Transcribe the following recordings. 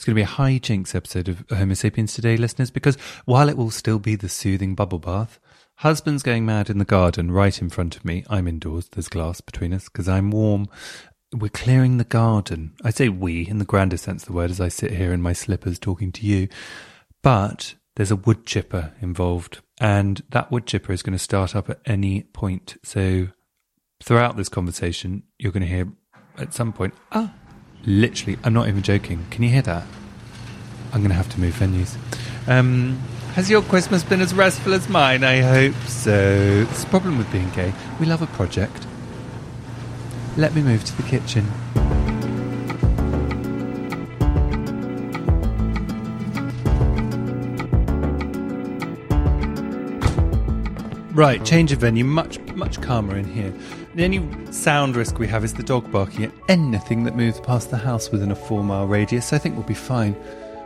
It's going to be a high jinks episode of Homo sapiens today, listeners, because while it will still be the soothing bubble bath, husband's going mad in the garden right in front of me. I'm indoors, there's glass between us because I'm warm. We're clearing the garden. I say we in the grandest sense of the word as I sit here in my slippers talking to you. But there's a wood chipper involved, and that wood chipper is going to start up at any point. So throughout this conversation, you're going to hear at some point, ah, literally, I'm not even joking. Can you hear that? I'm going to have to move venues. Um, has your Christmas been as restful as mine? I hope so. It's the problem with being gay. We love a project. Let me move to the kitchen. Right, change of venue, much much calmer in here. The only sound risk we have is the dog barking at anything that moves past the house within a four mile radius. I think we'll be fine,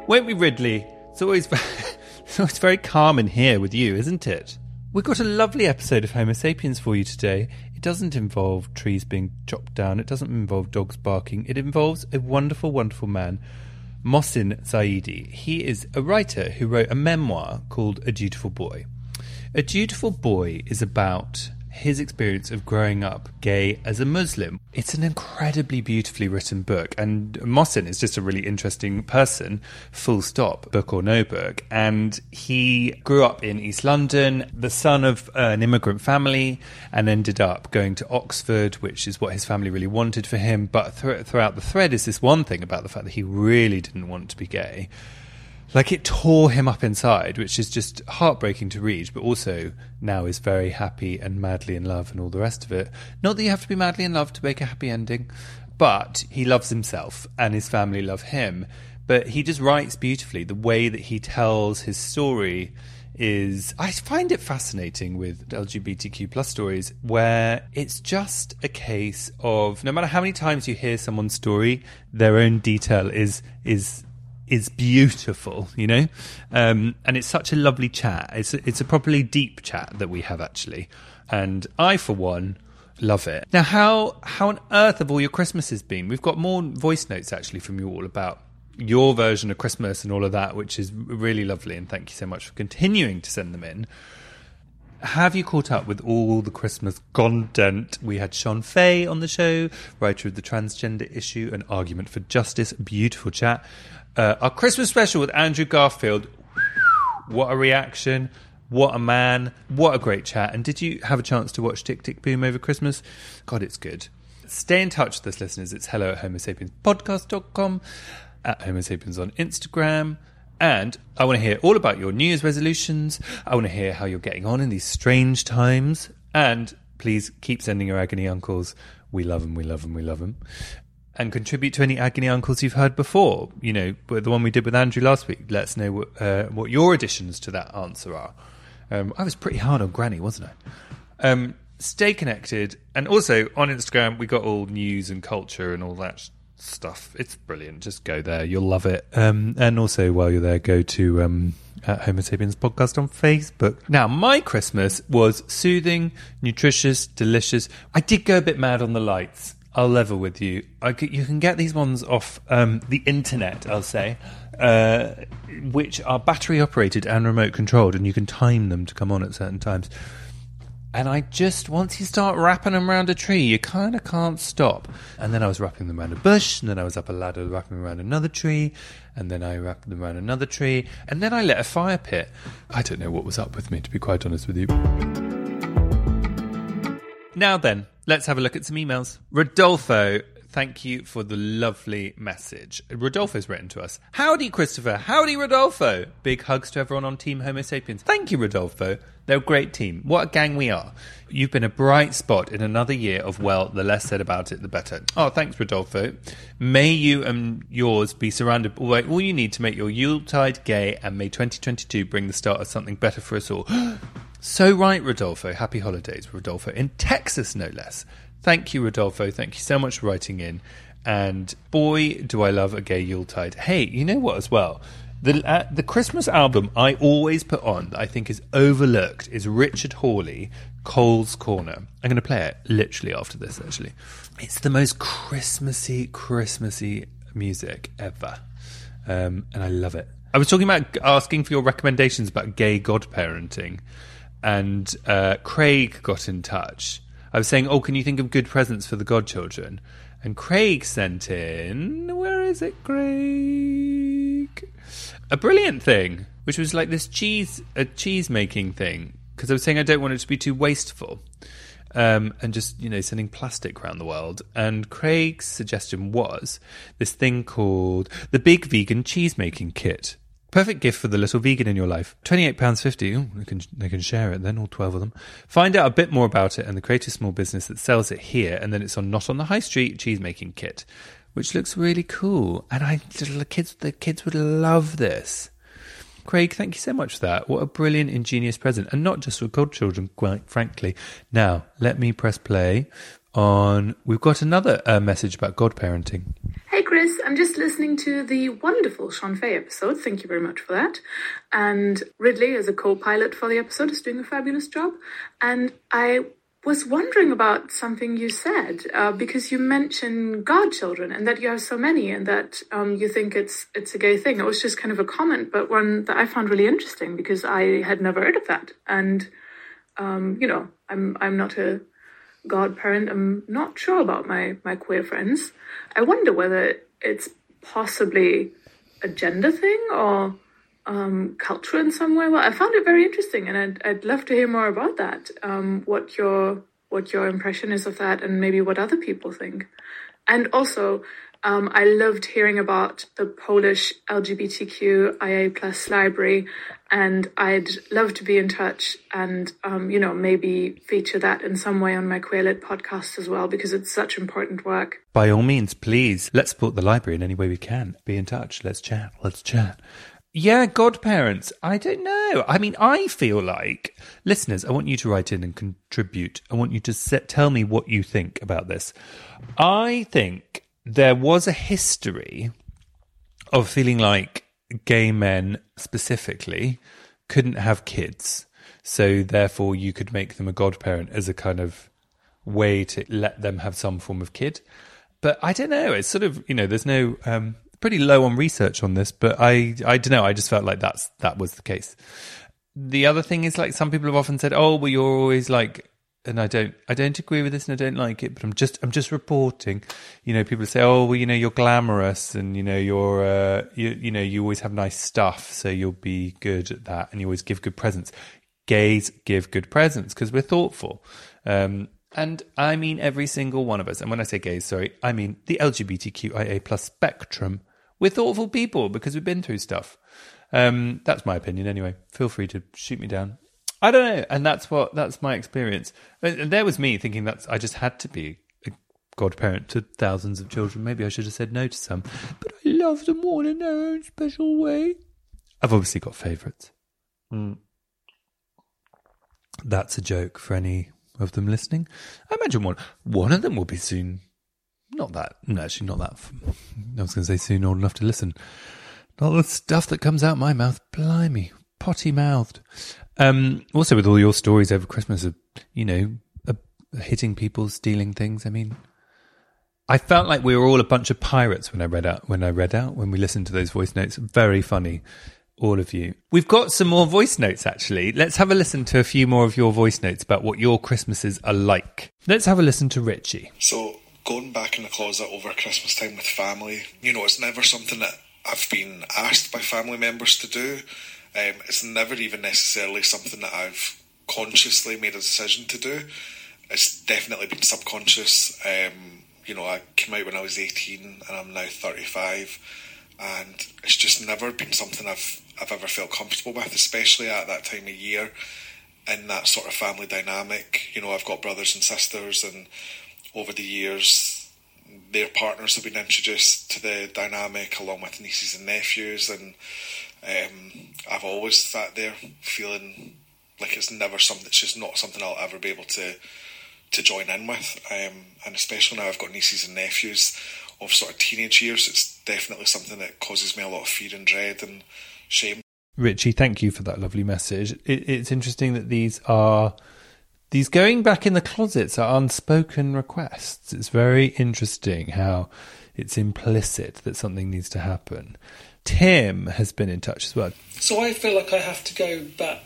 won't we, Ridley? It's always it's always very calm in here with you, isn't it? We've got a lovely episode of Homo sapiens for you today. It doesn't involve trees being chopped down. It doesn't involve dogs barking. It involves a wonderful, wonderful man, Mohsin Zaidi. He is a writer who wrote a memoir called A Dutiful Boy. A Dutiful Boy is about his experience of growing up gay as a Muslim. It's an incredibly beautifully written book, and Mohsin is just a really interesting person, full stop, book or no book. And he grew up in East London, the son of an immigrant family, and ended up going to Oxford, which is what his family really wanted for him. But th- throughout the thread is this one thing about the fact that he really didn't want to be gay like it tore him up inside, which is just heartbreaking to read, but also now is very happy and madly in love and all the rest of it. Not that you have to be madly in love to make a happy ending, but he loves himself and his family love him. But he just writes beautifully. The way that he tells his story is I find it fascinating with LGBTQ plus stories where it's just a case of no matter how many times you hear someone's story, their own detail is is is beautiful, you know, um, and it's such a lovely chat. It's a, it's a properly deep chat that we have actually, and I for one love it. Now, how how on earth have all your Christmases been? We've got more voice notes actually from you all about your version of Christmas and all of that, which is really lovely, and thank you so much for continuing to send them in. Have you caught up with all the Christmas content? We had Shon Faye on the show, writer of the transgender issue, an argument for justice, beautiful chat. Uh, our Christmas special with Andrew Garfield. What a reaction. What a man. What a great chat. And did you have a chance to watch Tick Tick Boom over Christmas? God, it's good. Stay in touch with us, listeners. It's hello at homo sapiens podcast.com, at homo sapiens on Instagram. And I want to hear all about your New Year's resolutions. I want to hear how you're getting on in these strange times. And please keep sending your agony uncles. We love them, we love them, we love them and contribute to any agony uncles you've heard before. You know, the one we did with Andrew last week. Let us know what, uh, what your additions to that answer are. Um, I was pretty hard on Granny, wasn't I? Um, stay connected, and also on Instagram we got all news and culture and all that stuff. It's brilliant. Just go there, you'll love it. Um, and also while you're there, go to um, at Homo Sapiens podcast on Facebook. Now, my Christmas was soothing, nutritious, delicious. I did go a bit mad on the lights. I'll level with you. Could, you can get these ones off um, the internet, I'll say, uh, which are battery operated and remote controlled, and you can time them to come on at certain times. And I just, once you start wrapping them around a tree, you kind of can't stop. And then I was wrapping them around a bush, and then I was up a ladder wrapping them around another tree, and then I wrapped them around another tree, and then I lit a fire pit. I don't know what was up with me, to be quite honest with you. Now then, let's have a look at some emails. Rodolfo, Thank you for the lovely message. Rodolfo's written to us. Howdy, Christopher. Howdy, Rodolfo. Big hugs to everyone on Team Homo Sapiens. Thank you, Rodolfo. They're a great team. What a gang we are. You've been a bright spot in another year of, well, the less said about it, the better. Oh, thanks, Rodolfo. May you and yours be surrounded by all you need to make your Yuletide gay, and may 2022 bring the start of something better for us all. so right, Rodolfo. Happy holidays, Rodolfo. In Texas, no less. Thank you, Rodolfo. Thank you so much for writing in. And boy, do I love a gay Yuletide. Hey, you know what, as well? The, uh, the Christmas album I always put on that I think is overlooked is Richard Hawley, Coles Corner. I'm going to play it literally after this, actually. It's the most Christmassy, Christmassy music ever. Um, and I love it. I was talking about asking for your recommendations about gay godparenting, and uh, Craig got in touch I was saying, oh, can you think of good presents for the godchildren? And Craig sent in, where is it, Craig? A brilliant thing, which was like this cheese, a cheese making thing. Because I was saying I don't want it to be too wasteful. Um, and just you know sending plastic around the world. And Craig's suggestion was this thing called the Big Vegan Cheese Making Kit, Perfect gift for the little vegan in your life. £28.50. they can, they can share it then, all 12 of them. Find out a bit more about it and the creative small business that sells it here. And then it's on Not on the High Street cheese making kit, which looks really cool. And I, the kids, the kids would love this. Craig, thank you so much for that. What a brilliant, ingenious present. And not just for godchildren, quite frankly. Now, let me press play on. We've got another uh, message about godparenting. Hey, Chris, I'm just listening to the wonderful Shon Faye episode. Thank you very much for that. And Ridley, as a co pilot for the episode, is doing a fabulous job. And I was wondering about something you said uh, because you mentioned godchildren and that you have so many and that um, you think it's it's a gay thing. It was just kind of a comment, but one that I found really interesting because I had never heard of that. And um, you know, I'm I'm not a godparent. I'm not sure about my my queer friends. I wonder whether it's possibly a gender thing or um, culture in some way. Well, I found it very interesting, and I'd I'd love to hear more about that. Um, what your what your impression is of that, and maybe what other people think. And also, um, I loved hearing about the Polish LGBTQIA plus library, and I'd love to be in touch and, um, you know, maybe feature that in some way on my Queerlit podcast as well, because it's such important work. By all means, please, let's support the library in any way we can. Be in touch. Let's chat. Let's chat. Yeah, godparents. I don't know. I mean, I feel like listeners. I want you to write in and contribute. I want you to set, tell me what you think about this. I think there was a history of feeling like gay men specifically couldn't have kids. So therefore you could make them a godparent as a kind of way to let them have some form of kid. But I don't know. It's sort of you know, there's no um, pretty low on research on this, but I I don't know. I just felt like that's that was the case. The other thing is like some people have often said, "Oh, well, you're always like and I don't I don't agree with this and I don't like it, but I'm just I'm just reporting. You know, people say, "Oh, well, you know, you're glamorous and you know you're uh, you you know you always have nice stuff, so you'll be good at that, and you always give good presents." Gays give good presents because we're thoughtful, um, and I mean every single one of us. And when I say gays, sorry, I mean the LGBTQIA plus spectrum. We're thoughtful people because we've been through stuff. Um, that's my opinion, anyway. Feel free to shoot me down. I don't know, and that's what that's my experience. And there was me thinking that I just had to be a godparent to thousands of children. Maybe I should have said no to some, but I love them all in their own special way. I've obviously got favourites. Mm. That's a joke for any of them listening. I imagine one one of them will be soon. Not that, no, actually, not that. I was going to say soon old enough to listen. Not the stuff that comes out my mouth. Blimey, potty mouthed. Um, also, with all your stories over Christmas of, you know, uh, hitting people, stealing things. I mean, I felt like we were all a bunch of pirates when I read out, when I read out, when we listened to those voice notes. Very funny, all of you. We've got some more voice notes actually. Let's have a listen to a few more of your voice notes about what your Christmases are like. Let's have a listen to Richie. So, going back in the closet over Christmas time with family, you know, it's never something that I've been asked by family members to do. Um, it's never even necessarily something that I've consciously made a decision to do. It's definitely been subconscious. Um, you know, I came out when I was 18 and I'm now 35. And it's just never been something I've I've ever felt comfortable with, especially at that time of year in that sort of family dynamic. You know, I've got brothers and sisters, and over the years, their partners have been introduced to the dynamic along with nieces and nephews, and um, I've always sat there feeling like it's never something. It's just not something I'll ever be able to to join in with. Um, and especially now I've got nieces and nephews of sort of teenage years, it's definitely something that causes me a lot of fear and dread and shame. Richie, thank you for that lovely message. It, it's interesting that these are these going back in the closets are unspoken requests. It's very interesting how it's implicit that something needs to happen. Tim has been in touch as well. So I feel like I have to go back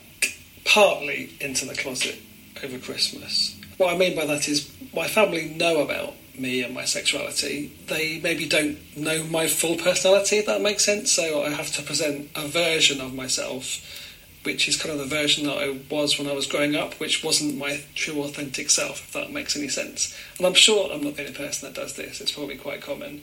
partly into the closet over Christmas. What I mean by that is my family know about me and my sexuality. They maybe don't know my full personality, if that makes sense. So I have to present a version of myself, which is kind of the version that I was when I was growing up, which wasn't my true, authentic self, if that makes any sense. And I'm sure I'm not the only person that does this, it's probably quite common.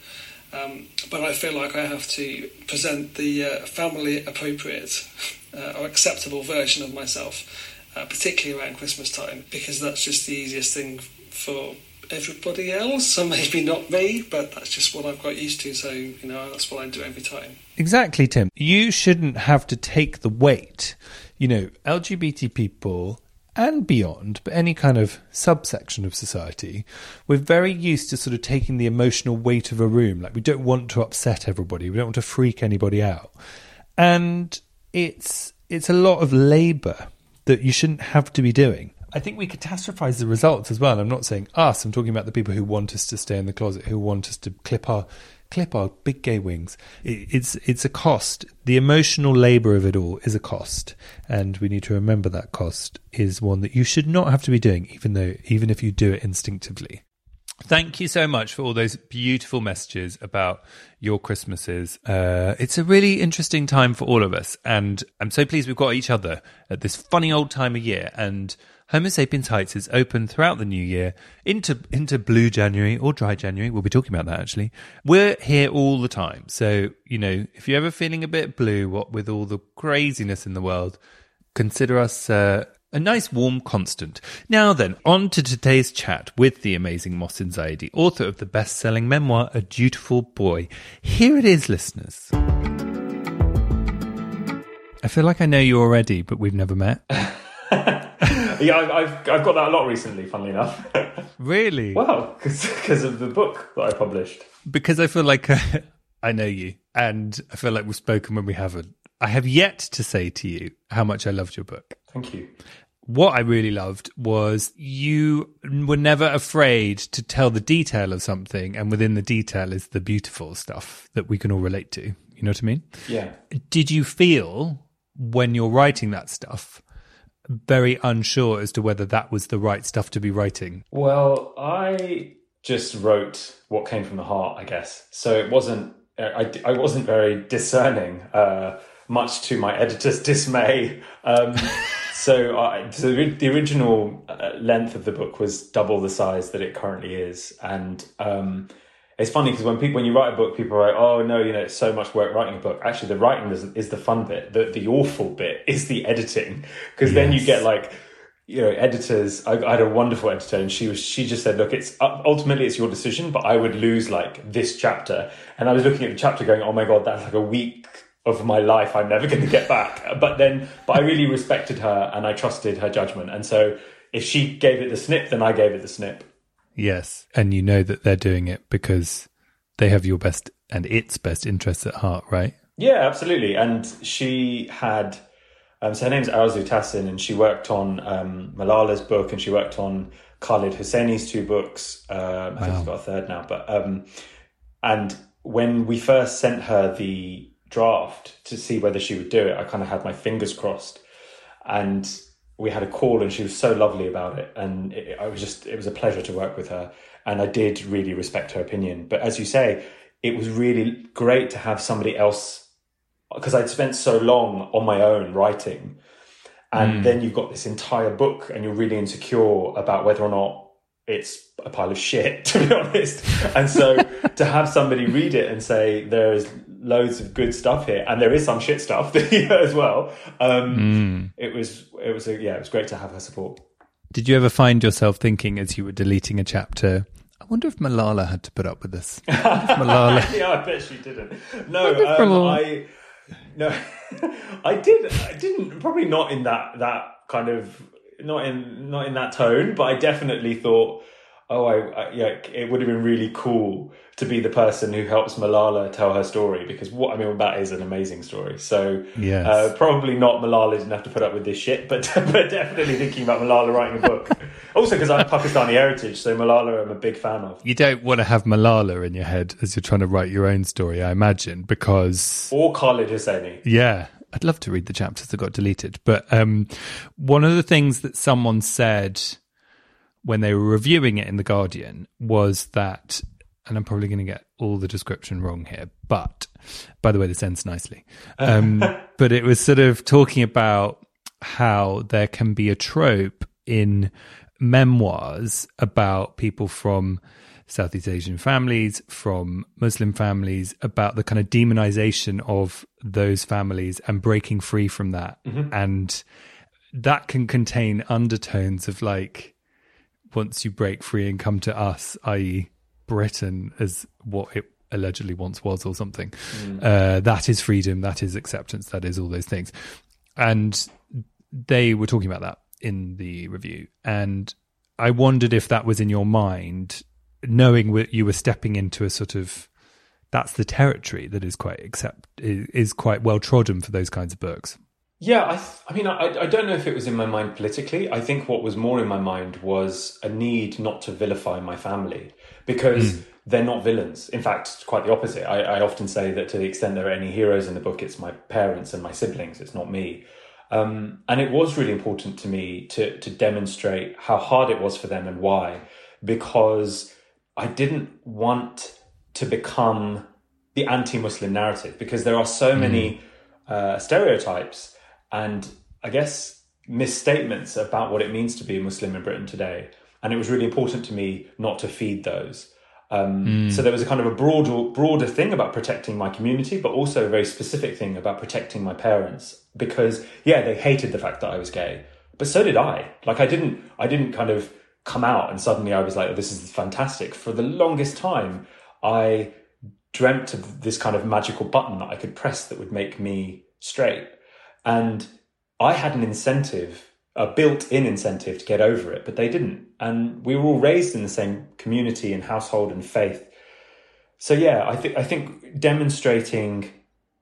Um, but I feel like I have to present the uh, family appropriate uh, or acceptable version of myself. Uh, particularly around Christmas time, because that's just the easiest thing for everybody else, So maybe not me, but that's just what I've got used to. So you know, that's what I do every time. Exactly, Tim. You shouldn't have to take the weight. You know, LGBT people and beyond, but any kind of subsection of society, we're very used to sort of taking the emotional weight of a room. Like we don't want to upset everybody, we don't want to freak anybody out, and it's it's a lot of labour that you shouldn't have to be doing. I think we catastrophize the results as well. I'm not saying us. I'm talking about the people who want us to stay in the closet, who want us to clip our clip our big gay wings. It, it's it's a cost. The emotional labor of it all is a cost, and we need to remember that cost is one that you should not have to be doing, even though even if you do it instinctively. Thank you so much for all those beautiful messages about your Christmases. Uh, it's a really interesting time for all of us, and I'm so pleased we've got each other at this funny old time of year. And Homo sapiens Heights is open throughout the new year into into blue January or dry January. We'll be talking about that actually. We're here all the time, so you know if you're ever feeling a bit blue, what with all the craziness in the world, consider us. Uh, a nice warm constant. Now then, on to today's chat with the amazing Mohsin Zaidi, author of the best selling memoir, A Dutiful Boy. Here it is, listeners. I feel like I know you already, but we've never met. yeah, I've, I've, I've got that a lot recently, funnily enough. really? Well, because of the book that I published. Because I feel like uh, I know you, and I feel like we've spoken when we haven't. I have yet to say to you how much I loved your book. Thank you. What I really loved was you were never afraid to tell the detail of something, and within the detail is the beautiful stuff that we can all relate to. You know what I mean? Yeah. Did you feel when you're writing that stuff very unsure as to whether that was the right stuff to be writing? Well, I just wrote what came from the heart, I guess. So it wasn't. I, I wasn't very discerning, uh, much to my editor's dismay. Um, so, I, so the original uh, length of the book was double the size that it currently is, and um, it's funny because when people when you write a book, people are like, "Oh no, you know, it's so much work writing a book." Actually, the writing is, is the fun bit. The the awful bit is the editing because yes. then you get like you know editors. I, I, had a wonderful editor, and she was she just said, "Look, it's uh, ultimately it's your decision, but I would lose like this chapter." And I was looking at the chapter, going, "Oh my god, that's like a week." Of my life, I'm never going to get back. But then, but I really respected her and I trusted her judgment. And so, if she gave it the snip, then I gave it the snip. Yes. And you know that they're doing it because they have your best and its best interests at heart, right? Yeah, absolutely. And she had, um, so her name's Arzu Tahsin, and she worked on um, Malala's book and she worked on Khaled Hosseini's two books. Um, I think she's got a third now. But, um, and when we first sent her the draft to see whether she would do it, I kind of had my fingers crossed. And we had a call and she was so lovely about it and it, I was just it was a pleasure to work with her and I did really respect her opinion but as you say it was really great to have somebody else because I'd spent so long on my own writing and mm. then you've got this entire book and you're really insecure about whether or not it's a pile of shit, to be honest. And so to have somebody read it and say there's loads of good stuff here, and there is some shit stuff as well. Um, mm. It was, it was, a, yeah, it was great to have her support. Did you ever find yourself thinking as you were deleting a chapter? I wonder if Malala had to put up with this. Malala, yeah, I bet she didn't. No, um, I no, I did. I didn't. Probably not in that that kind of not in not in that tone, but I definitely thought, oh, I, I, yeah, it would have been really cool to be the person who helps Malala tell her story because what I mean that is an amazing story. So yeah, uh, probably not Malala didn't have to put up with this shit, but but definitely thinking about Malala writing a book. also because I'm Pakistani heritage, so Malala I'm a big fan of. You don't want to have Malala in your head as you're trying to write your own story, I imagine, because or Khaled Hosseini. Yeah, I'd love to read the chapters that got deleted. But um, one of the things that someone said when they were reviewing it in The Guardian was that, and I'm probably going to get all the description wrong here, but by the way, this ends nicely. Um, but it was sort of talking about how there can be a trope in memoirs about people from Southeast Asian families, from Muslim families, about the kind of demonization of those families and breaking free from that. Mm-hmm. And that can contain undertones of like, once you break free and come to us, i.e., Britain, as what it allegedly once was or something, mm. uh, that is freedom, that is acceptance, that is all those things. And they were talking about that in the review. And I wondered if that was in your mind knowing that you were stepping into a sort of that's the territory that is quite accept is quite well trodden for those kinds of books. Yeah, I, I mean, I, I don't know if it was in my mind politically. I think what was more in my mind was a need not to vilify my family because mm. they're not villains. In fact, quite the opposite. I, I, often say that to the extent there are any heroes in the book, it's my parents and my siblings. It's not me. Um, and it was really important to me to to demonstrate how hard it was for them and why, because I didn't want to become the anti-Muslim narrative because there are so mm. many uh, stereotypes and I guess misstatements about what it means to be a Muslim in Britain today. And it was really important to me not to feed those. Um, mm. So there was a kind of a broader, broader thing about protecting my community, but also a very specific thing about protecting my parents because, yeah, they hated the fact that I was gay, but so did I. Like I didn't, I didn't kind of come out and suddenly I was like, oh, this is fantastic. For the longest time, I dreamt of this kind of magical button that I could press that would make me straight. And I had an incentive, a built in incentive to get over it, but they didn't. And we were all raised in the same community and household and faith. So yeah, I think I think demonstrating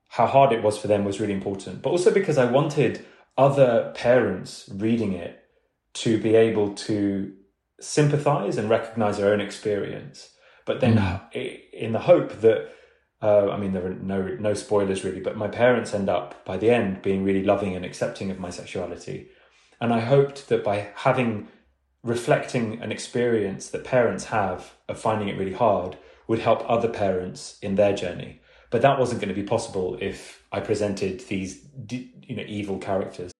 how hard it was for them was really important, but also because I wanted other parents reading it to be able to sympathize and recognize their own experience, but then mm. in the hope that uh, I mean, there are no no spoilers really, but my parents end up by the end being really loving and accepting of my sexuality, and I hoped that by having reflecting an experience that parents have of finding it really hard would help other parents in their journey. But that wasn't going to be possible if I presented these you know evil characters.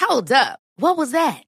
Hold up. What was that?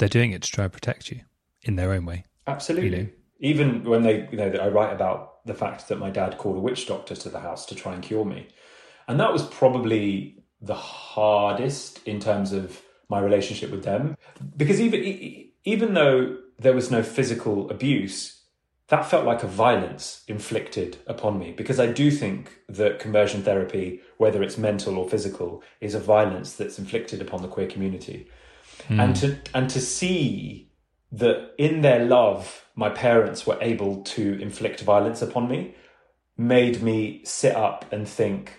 they're doing it to try and protect you in their own way. Absolutely. Know? Even when they, you know, I write about the fact that my dad called a witch doctor to the house to try and cure me. And that was probably the hardest in terms of my relationship with them. Because even, even though there was no physical abuse, that felt like a violence inflicted upon me because I do think that conversion therapy, whether it's mental or physical, is a violence that's inflicted upon the queer community mm. and to and to see that in their love my parents were able to inflict violence upon me made me sit up and think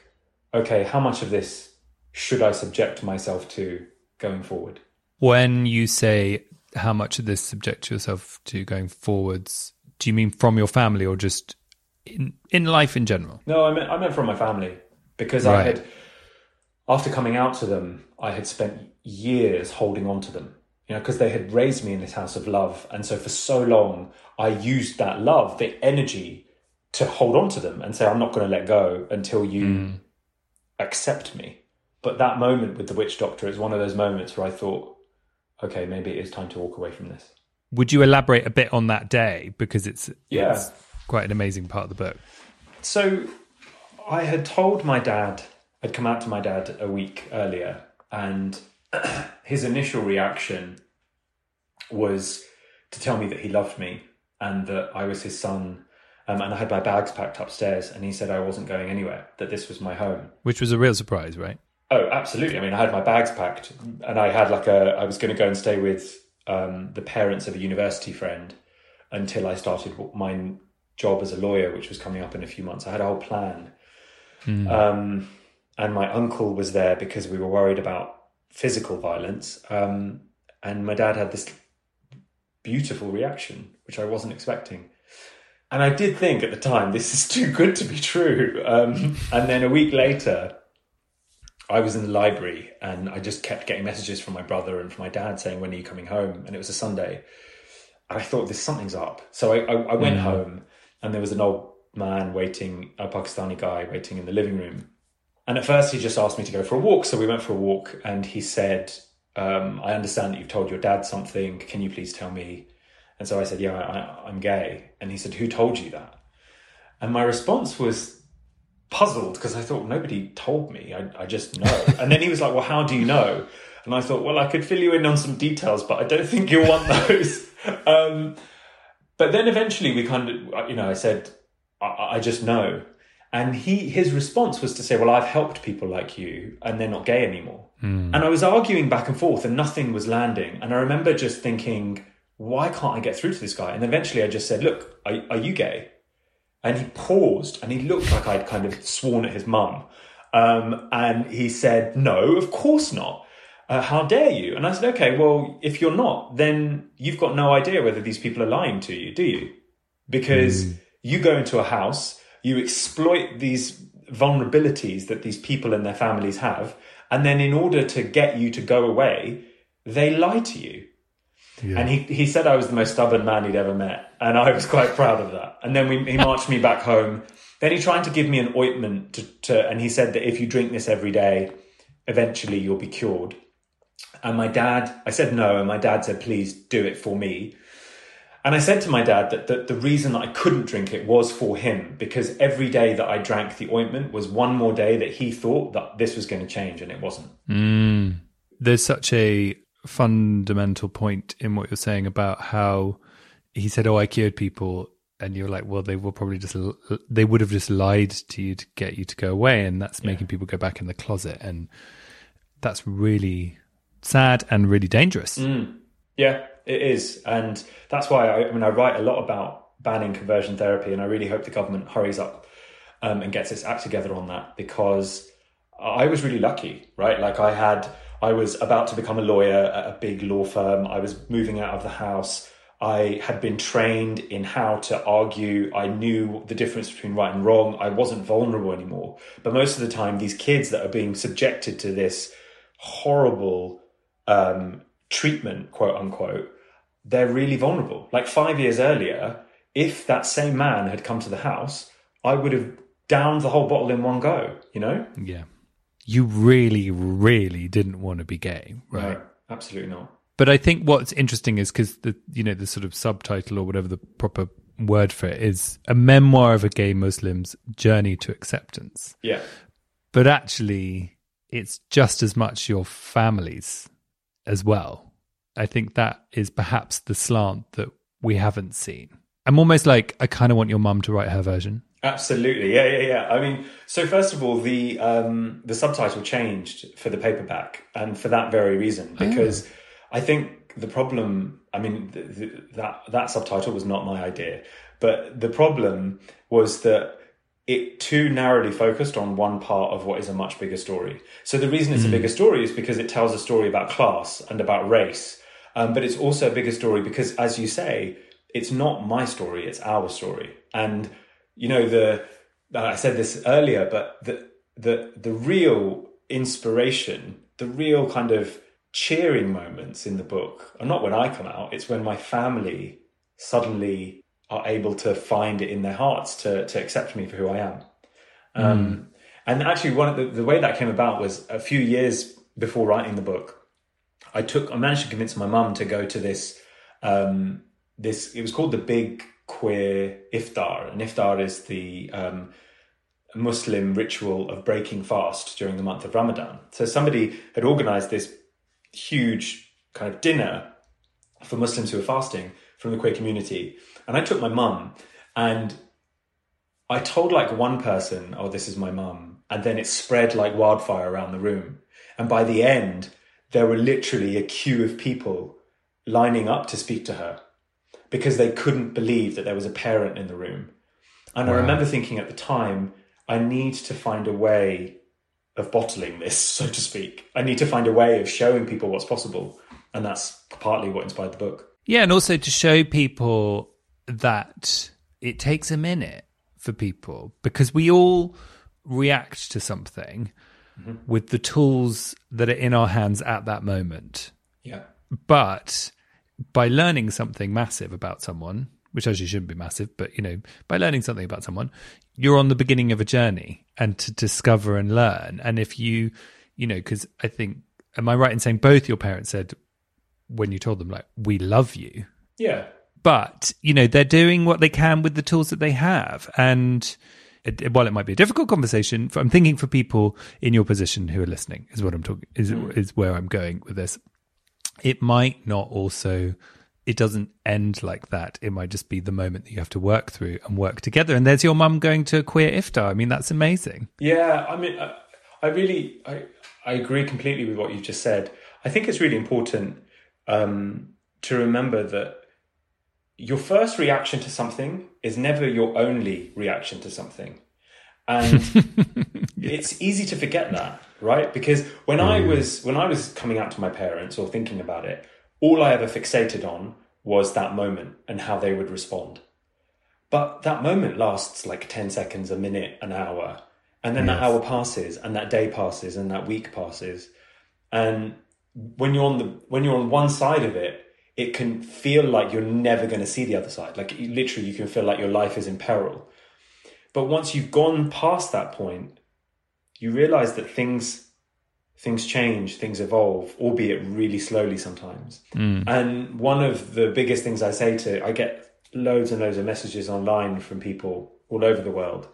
okay how much of this should i subject myself to going forward When you say how much of this subject yourself to going forwards, do you mean from your family or just in in life in general? No, I meant I meant from my family because I had after coming out to them, I had spent years holding on to them. You know, because they had raised me in this house of love, and so for so long, I used that love, the energy, to hold on to them and say, "I'm not going to let go until you hmm. accept me." But that moment with the witch doctor is one of those moments where I thought, "Okay, maybe it is time to walk away from this." Would you elaborate a bit on that day because it's Yeah. it's quite an amazing part of the book. So I had told my dad, I'd come out to my dad a week earlier, and his initial reaction was to tell me that he loved me and that I was his son. Um, and I had my bags packed upstairs, and he said I wasn't going anywhere, that this was my home. Which was a real surprise, right? Oh, absolutely. I mean, I had my bags packed, and I had like a. I was going to go and stay with um, the parents of a university friend until I started my job as a lawyer, which was coming up in a few months. I had a whole plan, um, and my uncle was there because we were worried about physical violence. Um, and my dad had this beautiful reaction, which I wasn't expecting. And I did think at the time, this is too good to be true. Um, and then a week later, I was in the library and I just kept getting messages from my brother and from my dad saying, When are you coming home? And it was a Sunday. And I thought, This something's up. So I, I, I went home and there was an old man waiting, a Pakistani guy waiting in the living room. And at first, he just asked me to go for a walk. So we went for a walk and he said, um, I understand that you've told your dad something. Can you please tell me? And so I said, Yeah, I, I'm gay. And he said, Who told you that? And my response was puzzled because I thought nobody told me. I, I just know. and then he was like, Well, how do you know? And I thought, Well, I could fill you in on some details, but I don't think you'll want those. um, but then eventually we kind of, you know, I said, I, I just know. And he, his response was to say, Well, I've helped people like you and they're not gay anymore. And I was arguing back and forth and nothing was landing. And I remember just thinking, Why can't I get through to this guy? And eventually I just said, Look, are, are you gay? And he paused and he looked like I'd kind of sworn at his mum. Um, and he said, No, of course not. Uh, how dare you? And I said, Okay, well, if you're not, then you've got no idea whether these people are lying to you, do you? Because you go into a house, you exploit these vulnerabilities that these people and their families have. And then in order to get you to go away, they lie to you. And he, he said I was the most stubborn man he'd ever met. And I was quite proud of that. And then we, he marched me back home. Then he tried to give me an ointment to, to, and he said that if you drink this every day, eventually you'll be cured. And my dad, I said no. And my dad said, please do it for me. And I said to my dad that, that the reason that I couldn't drink it was for him, because every day that I drank the ointment was one more day that he thought that this was going to change and it wasn't. Mm. There's such a fundamental point in what you're saying about how he said, "Oh, I cured people," and you're like, "Well, they will probably just they would have just lied to you to get you to go away, and that's making people go back in the closet, and that's really sad and really dangerous." Mm. Yeah, it is, and that's why I, I mean I write a lot about banning conversion therapy, and I really hope the government hurries up um, and gets its act together on that because I was really lucky, right? Like I had, I was about to become a lawyer at a big law firm. I was moving out of the house. I had been trained in how to argue. I knew the difference between right and wrong. I wasn't vulnerable anymore. But most of the time, these kids that are being subjected to this horrible um, treatment, quote unquote, they're really vulnerable. Like five years earlier, if that same man had come to the house, I would have downed the whole bottle in one go, you know? Yeah, you really, really didn't want to be gay, right? No, absolutely not. But I think what's interesting is because the you know the sort of subtitle or whatever the proper word for it is a memoir of a gay Muslim's journey to acceptance. Yeah. But actually, it's just as much your family's as well. I think that is perhaps the slant that we haven't seen. I'm almost like I kind of want your mum to write her version. Absolutely, yeah, yeah, yeah. I mean, so first of all, the um, the subtitle changed for the paperback, and for that very reason, because I think the problem. I mean, the, the, that that subtitle was not my idea, but the problem was that it too narrowly focused on one part of what is a much bigger story. So the reason it's a bigger story is because it tells a story about class and about race, um, but it's also a bigger story because, as you say, it's not my story; it's our story. And you know, the I said this earlier, but the the the real inspiration, the real kind of cheering moments in the book are not when I come out; it's when my family suddenly are able to find it in their hearts to to accept me for who I am. Um, and actually, one of the, the way that came about was a few years before writing the book. I took I managed to convince my mum to go to this um, this it was called the Big Queer Iftar, and Iftar is the um, Muslim ritual of breaking fast during the month of Ramadan. So somebody had organized this huge kind of dinner for Muslims who were fasting from the queer community. And I took my mum and I told like one person, oh, this is my mum. And then it spread like wildfire around the room. And by the end, there were literally a queue of people lining up to speak to her because they couldn't believe that there was a parent in the room. And I remember thinking at the time, I need to find a way of bottling this, so to speak. I need to find a way of showing people what's possible. And that's partly what inspired the book. Yeah, and also to show people that it takes a minute for people because we all react to something mm-hmm. with the tools that are in our hands at that moment. Yeah. But by learning something massive about someone, which actually shouldn't be massive, but you know, by learning something about someone, you're on the beginning of a journey and to discover and learn. And if you, you know, because I think, am I right in saying both your parents said when you told them, like, we love you? Yeah. but you know they're doing what they can with the tools that they have. And it, while it might be a difficult conversation i'm thinking for people in your position who are listening is what i'm talking is hmm. is where i'm going with this. It might not also it doesn't end like that. It might just be the moment that you have to work through and work together. And there's your mum going to a queer iftar. I mean that's amazing. Yeah, I mean, I, I really, I, I agree completely with what you've just said. I think it's really important um, to remember that your first reaction to something is never your only reaction to something. And it's easy to forget that, right? Because when I was when I was coming out to my parents or thinking about it, all I ever fixated on was that moment and how they would respond. But that moment lasts like 10 seconds, a minute, an hour. And then that hour passes and that day passes and that week passes. And when you're on the when you're on one side of it, it can feel like you're never going to see the other side. Like literally you can feel like your life is in peril. But once you've gone past that point, you realize that things things change, things evolve, albeit really slowly sometimes. Mm. And one of the biggest things I say to I get loads and loads of messages online from people all over the world.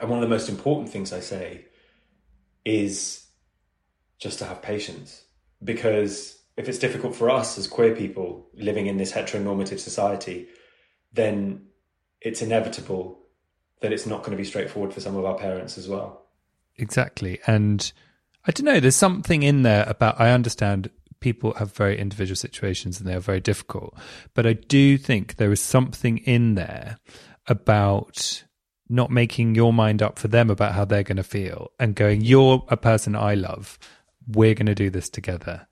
And one of the most important things I say is just to have patience. Because if it's difficult for us as queer people living in this heteronormative society, then it's inevitable that it's not going to be straightforward for some of our parents as well. Exactly. And I don't know, there's something in there about, I understand people have very individual situations and they are very difficult, but I do think there is something in there about not making your mind up for them about how they're going to feel and going, you're a person I love. We're going to do this together.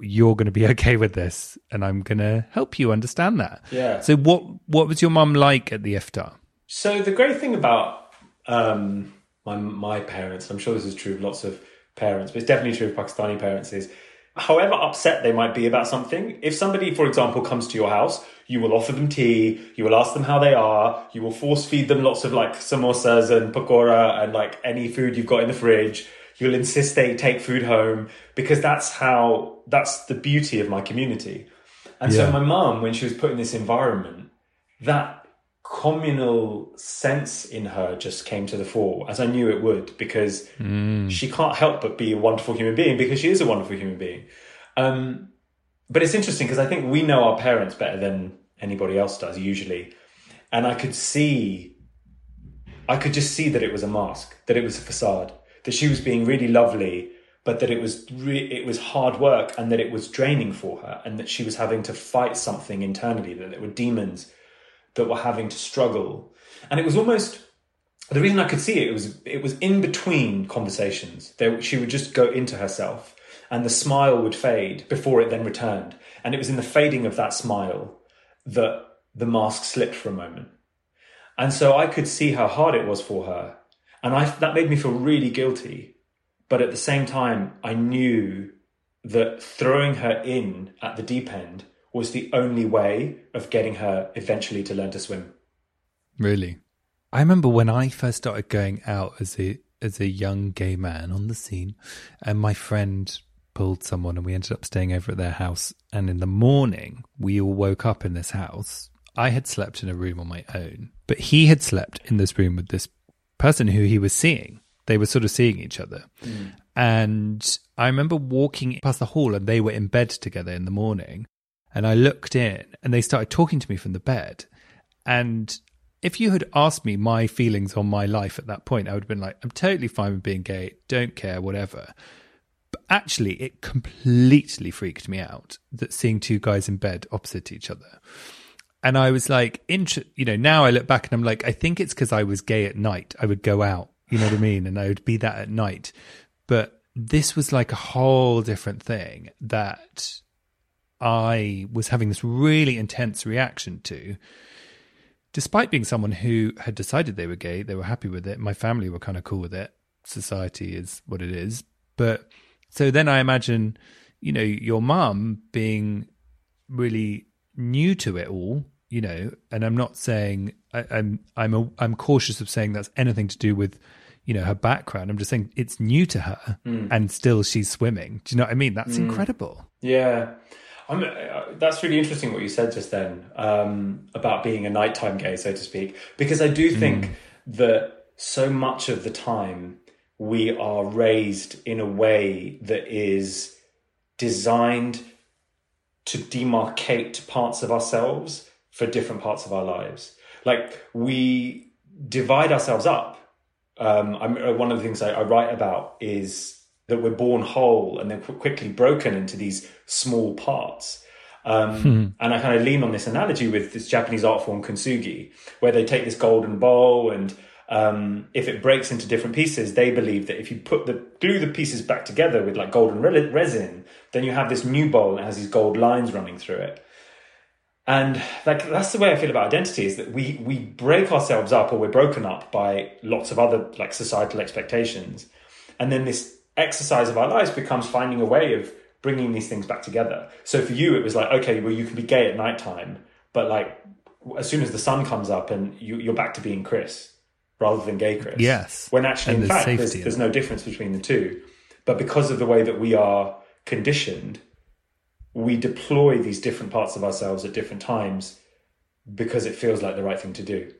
You're going to be okay with this, and I'm going to help you understand that. Yeah. So, what what was your mum like at the iftar? So the great thing about um, my my parents, I'm sure this is true of lots of parents, but it's definitely true of Pakistani parents, is however upset they might be about something, if somebody, for example, comes to your house, you will offer them tea, you will ask them how they are, you will force feed them lots of like samosas and pakora and like any food you've got in the fridge. You'll insist they take food home because that's how that's the beauty of my community. And Yeah. so my mum, when she was put in this environment, that communal sense in her just came to the fore, as I knew it would, because she can't help but be a wonderful human being because she is a wonderful human being. Um, but it's interesting because I think we know our parents better than anybody else does usually, and I could see, I could just see that it was a mask, that it was a facade, that she was being really lovely, but that it was re- it was hard work and that it was draining for her, and that she was having to fight something internally, that there were demons that were having to struggle. And it was almost the reason I could see it, it was it was in between conversations. There, she would just go into herself, and the smile would fade before it then returned. And it was in the fading of that smile that the mask slipped for a moment. And so I could see how hard it was for her, and I that made me feel really guilty. But at the same time, I knew that throwing her in at the deep end was the only way of getting her eventually to learn to swim. Really? I remember when I first started going out as a as a young gay man on the scene, and my friend pulled someone, and we ended up staying over at their house. And in the morning, we all woke up in this house. I had slept in a room on my own, but he had slept in this room with this person who he was seeing. They were sort of seeing each other. Mm. And I remember walking past the hall, and they were in bed together in the morning. And I looked in, and they started talking to me from the bed. And if you had asked me my feelings on my life at that point, I would have been like, I'm totally fine with being gay, don't care, whatever. But actually, it completely freaked me out that seeing two guys in bed opposite each other. And I was like, int- you know, now I look back and I'm like, I think it's because I was gay at night. I would go out, you know what I mean? And I would be that at night. But this was like a whole different thing that I was having this really intense reaction to despite being someone who had decided they were gay, they were happy with it. My family were kind of cool with it. Society is what it is. But so then I imagine, you know, your mum being really new to it all, you know, and I'm not saying I, I'm I'm a, I'm cautious of saying that's anything to do with you know her background. I'm just saying it's new to her, mm. and still she's swimming. Do you know what I mean? That's mm. incredible. Yeah, I'm, uh, that's really interesting what you said just then um, about being a nighttime gay, so to speak, because I do think mm. that so much of the time we are raised in a way that is designed to demarcate parts of ourselves for different parts of our lives. Like we divide ourselves up. Um, uh, one of the things I, I write about is that we're born whole and then quickly broken into these small parts. Um, hmm. And I kind of lean on this analogy with this Japanese art form kintsugi, where they take this golden bowl and um, if it breaks into different pieces, they believe that if you put the glue the pieces back together with like golden re- resin, then you have this new bowl it has these gold lines running through it. And like that's the way I feel about identity is that we we break ourselves up or we're broken up by lots of other like societal expectations, and then this exercise of our lives becomes finding a way of bringing these things back together. So for you, it was like, okay, well, you can be gay at nighttime, but like as soon as the sun comes up and you, are back to being Chris rather than gay Chris. Yes. When actually, and in fact, there's, there's no difference between the two. But because of the way that we are conditioned, we deploy these different parts of ourselves at different times because it feels like the right thing to do.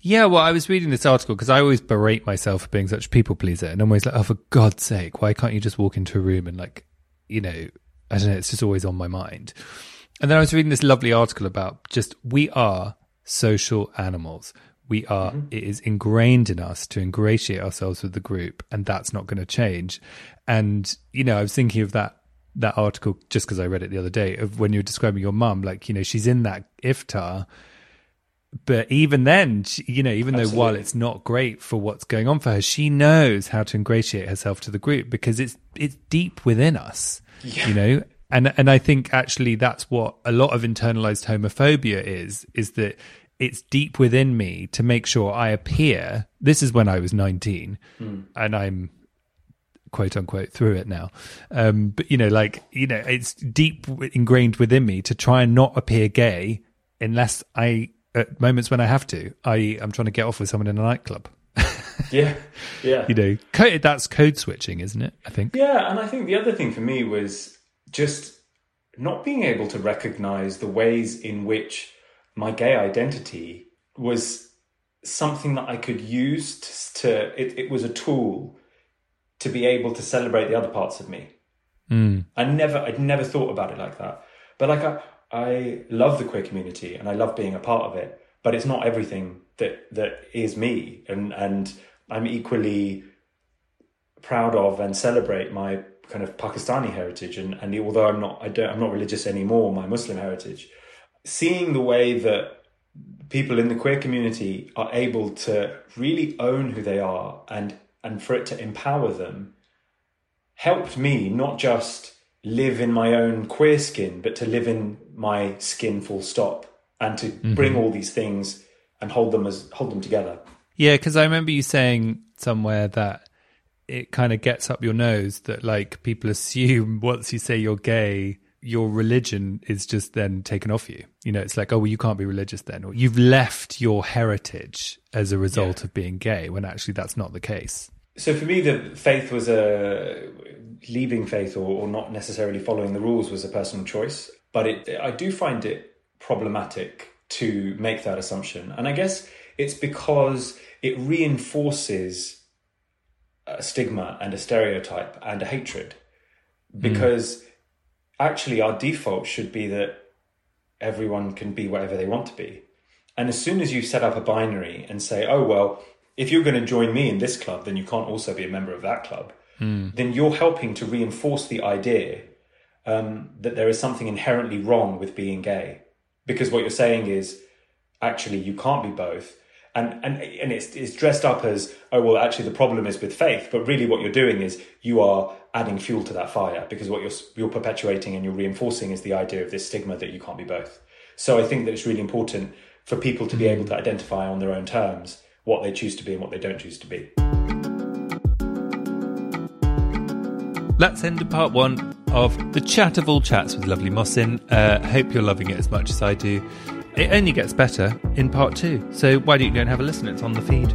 Yeah, well, I was reading this article because I always berate myself for being such a people pleaser, and I'm always like, oh, for God's sake, why can't you just walk into a room and like, you know, I don't know, it's just always on my mind. And then I was reading this lovely article about just we are social animals. We are, mm-hmm. it is ingrained in us to ingratiate ourselves with the group, and that's not going to change. And, you know, I was thinking of that that article just because I read it the other day of when you were describing your mum, like, you know, she's in that iftar but even then, she, you know, even Absolutely. though while it's not great for what's going on for her, she knows how to ingratiate herself to the group because it's it's deep within us, yeah. you know. And and I think actually that's what a lot of internalized homophobia is is that it's deep within me to make sure I appear. This is when I was nineteen, mm. and I'm quote unquote through it now. Um, but you know, like you know, it's deep ingrained within me to try and not appear gay unless I at moments when I have to, i.e., I'm trying to get off with someone in a nightclub. yeah, yeah. You know, code, that's code switching, isn't it? I think. Yeah, and I think the other thing for me was just not being able to recognize the ways in which my gay identity was something that I could use to, to it, it was a tool to be able to celebrate the other parts of me. Mm. I never, I'd never thought about it like that. But like I, I love the queer community and I love being a part of it, but it's not everything that that is me. And and I'm equally proud of and celebrate my kind of Pakistani heritage. And and although I'm not I don't I'm not religious anymore, my Muslim heritage, seeing the way that people in the queer community are able to really own who they are and and for it to empower them helped me not just live in my own queer skin but to live in my skin full stop and to mm-hmm. bring all these things and hold them as hold them together yeah because i remember you saying somewhere that it kind of gets up your nose that like people assume once you say you're gay your religion is just then taken off you. You know, it's like, oh, well, you can't be religious then, or you've left your heritage as a result yeah. of being gay, when actually that's not the case. So for me, the faith was a leaving faith or, or not necessarily following the rules was a personal choice. But it, I do find it problematic to make that assumption, and I guess it's because it reinforces a stigma and a stereotype and a hatred because. Mm actually our default should be that everyone can be whatever they want to be. And as soon as you set up a binary and say, oh, well, if you're going to join me in this club, then you can't also be a member of that club, mm. then you're helping to reinforce the idea um, that there is something inherently wrong with being gay. Because what you're saying is, actually, you can't be both and and and it's it's dressed up as oh well actually the problem is with faith but really what you're doing is you are adding fuel to that fire because what you're you're perpetuating and you're reinforcing is the idea of this stigma that you can't be both so i think that it's really important for people to be able to identify on their own terms what they choose to be and what they don't choose to be Let's end part one of the chat of all chats with lovely Mohsin. Uh, hope you're loving it as much as I do. It only gets better in part two, so why don't you go and have a listen? It's on the feed.